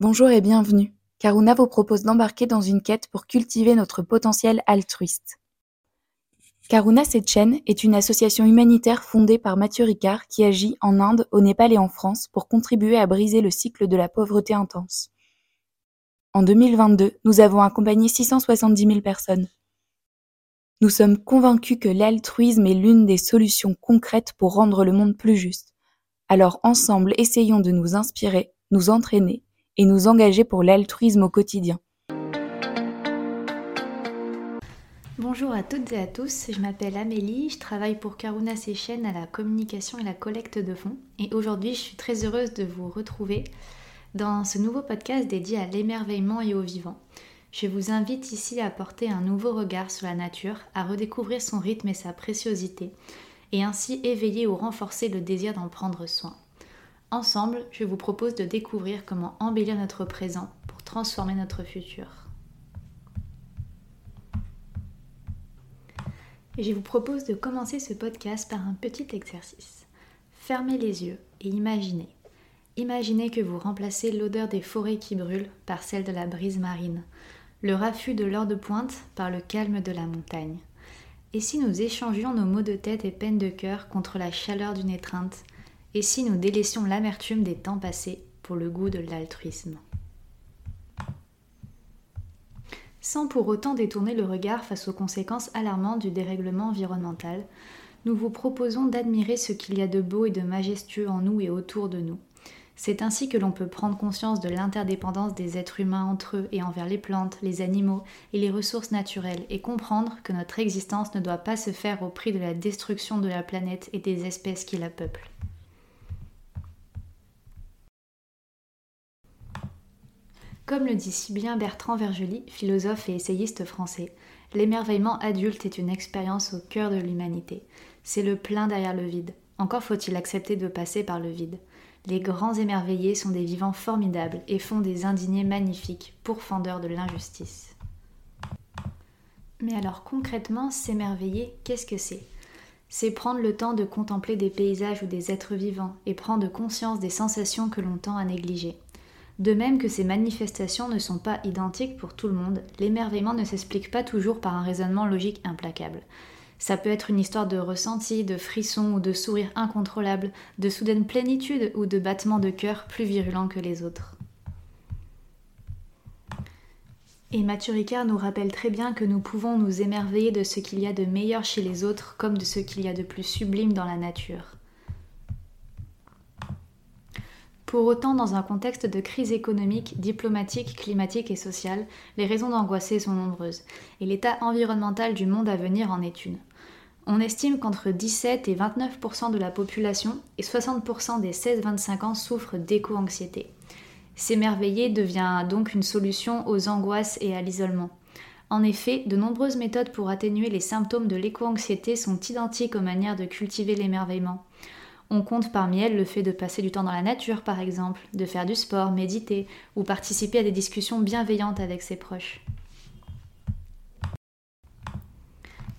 Bonjour et bienvenue. Karuna vous propose d'embarquer dans une quête pour cultiver notre potentiel altruiste. Karuna Sechen est une association humanitaire fondée par Mathieu Ricard qui agit en Inde, au Népal et en France pour contribuer à briser le cycle de la pauvreté intense. En 2022, nous avons accompagné 670 000 personnes. Nous sommes convaincus que l'altruisme est l'une des solutions concrètes pour rendre le monde plus juste. Alors ensemble, essayons de nous inspirer, nous entraîner et nous engager pour l'altruisme au quotidien. Bonjour à toutes et à tous, je m'appelle Amélie, je travaille pour Karuna Sechen à la communication et la collecte de fonds et aujourd'hui je suis très heureuse de vous retrouver dans ce nouveau podcast dédié à l'émerveillement et au vivant. Je vous invite ici à porter un nouveau regard sur la nature, à redécouvrir son rythme et sa préciosité et ainsi éveiller ou renforcer le désir d'en prendre soin. Ensemble, je vous propose de découvrir comment embellir notre présent pour transformer notre futur. je vous propose de commencer ce podcast par un petit exercice. Fermez les yeux et imaginez. Imaginez que vous remplacez l'odeur des forêts qui brûlent par celle de la brise marine, le raffut de l'or de pointe par le calme de la montagne. Et si nous échangions nos maux de tête et peines de cœur contre la chaleur d'une étreinte, et si nous délaissions l'amertume des temps passés pour le goût de l'altruisme Sans pour autant détourner le regard face aux conséquences alarmantes du dérèglement environnemental, nous vous proposons d'admirer ce qu'il y a de beau et de majestueux en nous et autour de nous. C'est ainsi que l'on peut prendre conscience de l'interdépendance des êtres humains entre eux et envers les plantes, les animaux et les ressources naturelles et comprendre que notre existence ne doit pas se faire au prix de la destruction de la planète et des espèces qui la peuplent. Comme le dit si bien Bertrand Vergely, philosophe et essayiste français, l'émerveillement adulte est une expérience au cœur de l'humanité. C'est le plein derrière le vide. Encore faut-il accepter de passer par le vide. Les grands émerveillés sont des vivants formidables et font des indignés magnifiques, pourfendeurs de l'injustice. Mais alors concrètement, s'émerveiller, qu'est-ce que c'est? C'est prendre le temps de contempler des paysages ou des êtres vivants et prendre conscience des sensations que l'on tend à négliger. De même que ces manifestations ne sont pas identiques pour tout le monde, l'émerveillement ne s'explique pas toujours par un raisonnement logique implacable. Ça peut être une histoire de ressenti, de frisson ou de sourire incontrôlable, de soudaine plénitude ou de battements de cœur plus virulents que les autres. Et Mathieu Ricard nous rappelle très bien que nous pouvons nous émerveiller de ce qu'il y a de meilleur chez les autres comme de ce qu'il y a de plus sublime dans la nature. Pour autant, dans un contexte de crise économique, diplomatique, climatique et sociale, les raisons d'angoisser sont nombreuses, et l'état environnemental du monde à venir en est une. On estime qu'entre 17 et 29% de la population et 60% des 16-25 ans souffrent d'éco-anxiété. S'émerveiller devient donc une solution aux angoisses et à l'isolement. En effet, de nombreuses méthodes pour atténuer les symptômes de l'éco-anxiété sont identiques aux manières de cultiver l'émerveillement. On compte parmi elles le fait de passer du temps dans la nature, par exemple, de faire du sport, méditer ou participer à des discussions bienveillantes avec ses proches.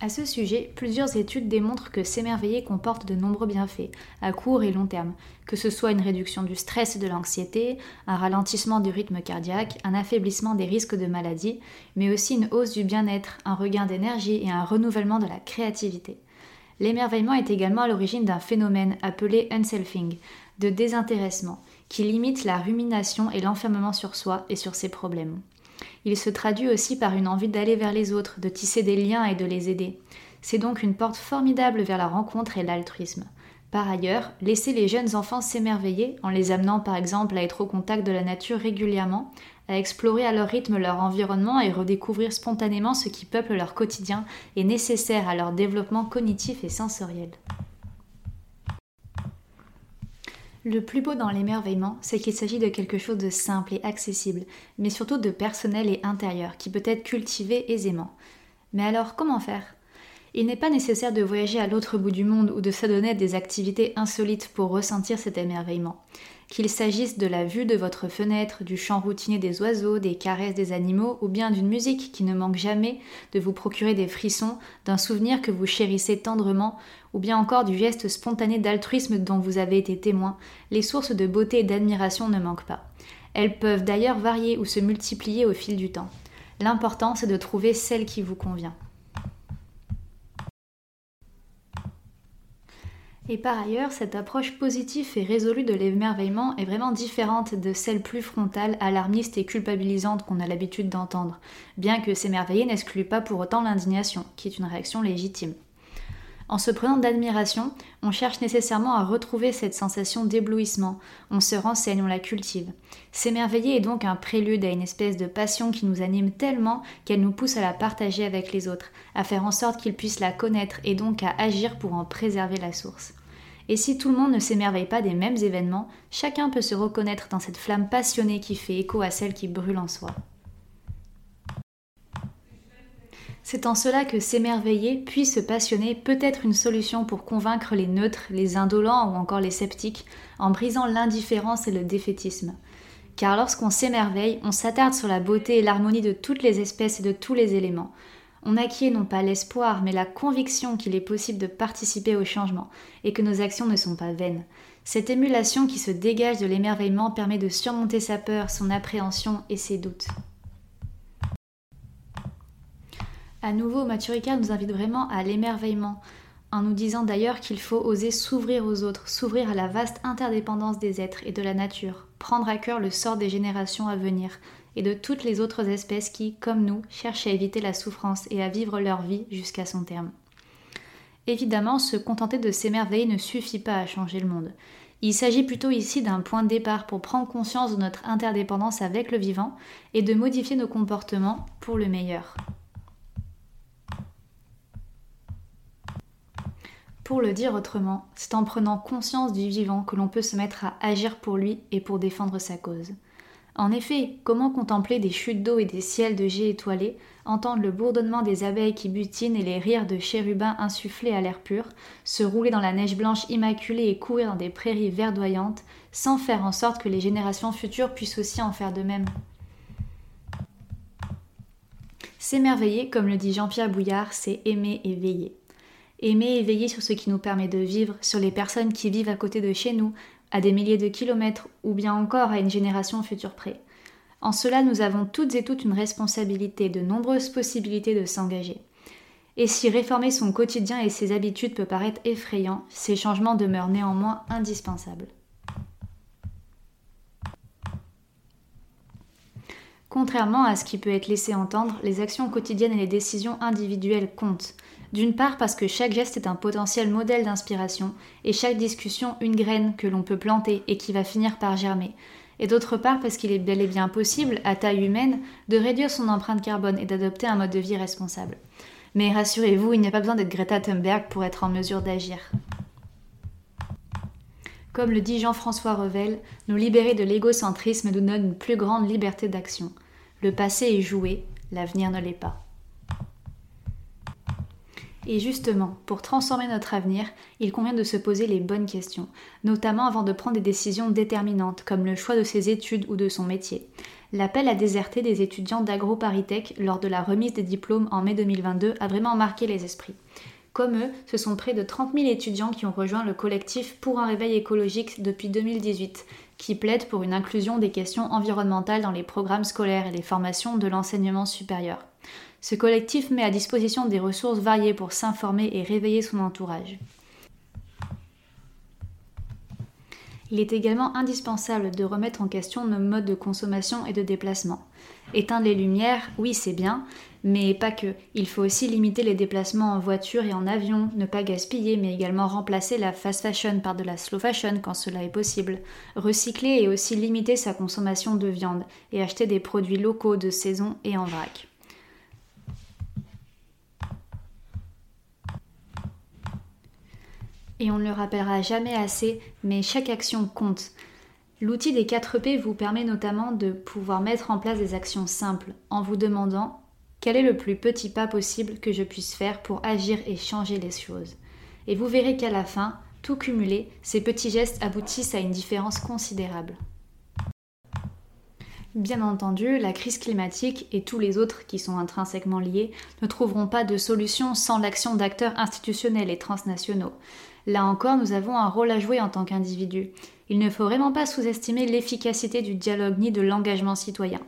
À ce sujet, plusieurs études démontrent que s'émerveiller comporte de nombreux bienfaits, à court et long terme, que ce soit une réduction du stress et de l'anxiété, un ralentissement du rythme cardiaque, un affaiblissement des risques de maladie, mais aussi une hausse du bien-être, un regain d'énergie et un renouvellement de la créativité. L'émerveillement est également à l'origine d'un phénomène appelé unselfing, de désintéressement, qui limite la rumination et l'enfermement sur soi et sur ses problèmes. Il se traduit aussi par une envie d'aller vers les autres, de tisser des liens et de les aider. C'est donc une porte formidable vers la rencontre et l'altruisme. Par ailleurs, laisser les jeunes enfants s'émerveiller en les amenant par exemple à être au contact de la nature régulièrement à explorer à leur rythme leur environnement et redécouvrir spontanément ce qui peuple leur quotidien est nécessaire à leur développement cognitif et sensoriel. Le plus beau dans l'émerveillement, c'est qu'il s'agit de quelque chose de simple et accessible, mais surtout de personnel et intérieur, qui peut être cultivé aisément. Mais alors, comment faire? Il n'est pas nécessaire de voyager à l'autre bout du monde ou de s'adonner à des activités insolites pour ressentir cet émerveillement qu'il s'agisse de la vue de votre fenêtre, du chant routinier des oiseaux, des caresses des animaux, ou bien d'une musique qui ne manque jamais de vous procurer des frissons, d'un souvenir que vous chérissez tendrement, ou bien encore du geste spontané d'altruisme dont vous avez été témoin, les sources de beauté et d'admiration ne manquent pas. Elles peuvent d'ailleurs varier ou se multiplier au fil du temps. L'important, c'est de trouver celle qui vous convient. Et par ailleurs, cette approche positive et résolue de l'émerveillement est vraiment différente de celle plus frontale, alarmiste et culpabilisante qu'on a l'habitude d'entendre, bien que s'émerveiller n'exclut pas pour autant l'indignation, qui est une réaction légitime. En se prenant d'admiration, on cherche nécessairement à retrouver cette sensation d'éblouissement, on se renseigne, on la cultive. S'émerveiller est donc un prélude à une espèce de passion qui nous anime tellement qu'elle nous pousse à la partager avec les autres, à faire en sorte qu'ils puissent la connaître et donc à agir pour en préserver la source. Et si tout le monde ne s'émerveille pas des mêmes événements, chacun peut se reconnaître dans cette flamme passionnée qui fait écho à celle qui brûle en soi. C'est en cela que s'émerveiller puis se passionner peut être une solution pour convaincre les neutres, les indolents ou encore les sceptiques, en brisant l'indifférence et le défaitisme. Car lorsqu'on s'émerveille, on s'attarde sur la beauté et l'harmonie de toutes les espèces et de tous les éléments on acquiert non pas l'espoir, mais la conviction qu'il est possible de participer au changement et que nos actions ne sont pas vaines. Cette émulation qui se dégage de l'émerveillement permet de surmonter sa peur, son appréhension et ses doutes. À nouveau, Maturika nous invite vraiment à l'émerveillement, en nous disant d'ailleurs qu'il faut oser s'ouvrir aux autres, s'ouvrir à la vaste interdépendance des êtres et de la nature, prendre à cœur le sort des générations à venir, et de toutes les autres espèces qui, comme nous, cherchent à éviter la souffrance et à vivre leur vie jusqu'à son terme. Évidemment, se contenter de s'émerveiller ne suffit pas à changer le monde. Il s'agit plutôt ici d'un point de départ pour prendre conscience de notre interdépendance avec le vivant et de modifier nos comportements pour le meilleur. Pour le dire autrement, c'est en prenant conscience du vivant que l'on peut se mettre à agir pour lui et pour défendre sa cause. En effet, comment contempler des chutes d'eau et des ciels de jets étoilés, entendre le bourdonnement des abeilles qui butinent et les rires de chérubins insufflés à l'air pur, se rouler dans la neige blanche immaculée et courir dans des prairies verdoyantes, sans faire en sorte que les générations futures puissent aussi en faire de même S'émerveiller, comme le dit Jean-Pierre Bouillard, c'est aimer et veiller. Aimer et veiller sur ce qui nous permet de vivre, sur les personnes qui vivent à côté de chez nous, à des milliers de kilomètres ou bien encore à une génération future près. En cela, nous avons toutes et toutes une responsabilité, de nombreuses possibilités de s'engager. Et si réformer son quotidien et ses habitudes peut paraître effrayant, ces changements demeurent néanmoins indispensables. Contrairement à ce qui peut être laissé entendre, les actions quotidiennes et les décisions individuelles comptent. D'une part parce que chaque geste est un potentiel modèle d'inspiration et chaque discussion une graine que l'on peut planter et qui va finir par germer. Et d'autre part parce qu'il est bel et bien possible, à taille humaine, de réduire son empreinte carbone et d'adopter un mode de vie responsable. Mais rassurez-vous, il n'y a pas besoin d'être Greta Thunberg pour être en mesure d'agir. Comme le dit Jean-François Revel, nous libérer de l'égocentrisme nous donne une plus grande liberté d'action. Le passé est joué, l'avenir ne l'est pas. Et justement, pour transformer notre avenir, il convient de se poser les bonnes questions, notamment avant de prendre des décisions déterminantes, comme le choix de ses études ou de son métier. L'appel à déserter des étudiants d'AgroParisTech lors de la remise des diplômes en mai 2022 a vraiment marqué les esprits. Comme eux, ce sont près de 30 000 étudiants qui ont rejoint le collectif Pour un réveil écologique depuis 2018, qui plaide pour une inclusion des questions environnementales dans les programmes scolaires et les formations de l'enseignement supérieur. Ce collectif met à disposition des ressources variées pour s'informer et réveiller son entourage. Il est également indispensable de remettre en question nos modes de consommation et de déplacement. Éteindre les lumières, oui c'est bien, mais pas que. Il faut aussi limiter les déplacements en voiture et en avion, ne pas gaspiller, mais également remplacer la fast fashion par de la slow fashion quand cela est possible. Recycler et aussi limiter sa consommation de viande et acheter des produits locaux de saison et en vrac. Et on ne le rappellera jamais assez, mais chaque action compte. L'outil des 4 P vous permet notamment de pouvoir mettre en place des actions simples en vous demandant quel est le plus petit pas possible que je puisse faire pour agir et changer les choses. Et vous verrez qu'à la fin, tout cumulé, ces petits gestes aboutissent à une différence considérable. Bien entendu, la crise climatique et tous les autres qui sont intrinsèquement liés ne trouveront pas de solution sans l'action d'acteurs institutionnels et transnationaux. Là encore, nous avons un rôle à jouer en tant qu'individus. Il ne faut vraiment pas sous-estimer l'efficacité du dialogue ni de l'engagement citoyen.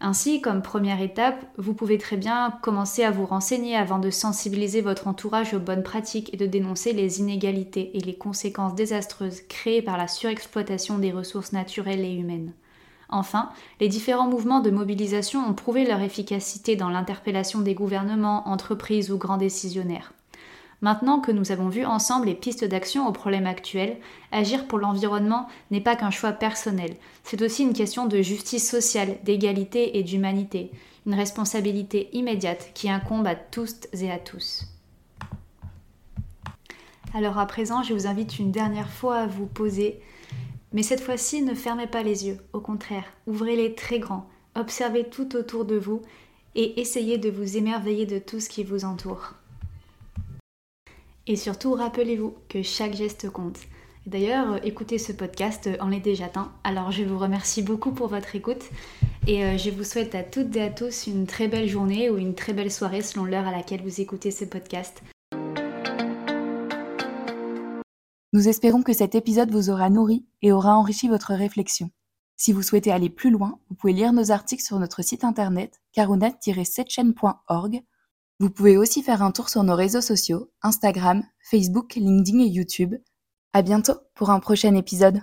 Ainsi, comme première étape, vous pouvez très bien commencer à vous renseigner avant de sensibiliser votre entourage aux bonnes pratiques et de dénoncer les inégalités et les conséquences désastreuses créées par la surexploitation des ressources naturelles et humaines. Enfin, les différents mouvements de mobilisation ont prouvé leur efficacité dans l'interpellation des gouvernements, entreprises ou grands décisionnaires. Maintenant que nous avons vu ensemble les pistes d'action aux problèmes actuels, agir pour l'environnement n'est pas qu'un choix personnel, c'est aussi une question de justice sociale, d'égalité et d'humanité, une responsabilité immédiate qui incombe à tous et à tous. Alors à présent, je vous invite une dernière fois à vous poser, mais cette fois-ci, ne fermez pas les yeux, au contraire, ouvrez-les très grands, observez tout autour de vous et essayez de vous émerveiller de tout ce qui vous entoure. Et surtout, rappelez-vous que chaque geste compte. D'ailleurs, euh, écoutez ce podcast en est déjà temps. Alors je vous remercie beaucoup pour votre écoute et euh, je vous souhaite à toutes et à tous une très belle journée ou une très belle soirée selon l'heure à laquelle vous écoutez ce podcast. Nous espérons que cet épisode vous aura nourri et aura enrichi votre réflexion. Si vous souhaitez aller plus loin, vous pouvez lire nos articles sur notre site internet caronet-setchen.org vous pouvez aussi faire un tour sur nos réseaux sociaux, Instagram, Facebook, LinkedIn et YouTube. À bientôt pour un prochain épisode.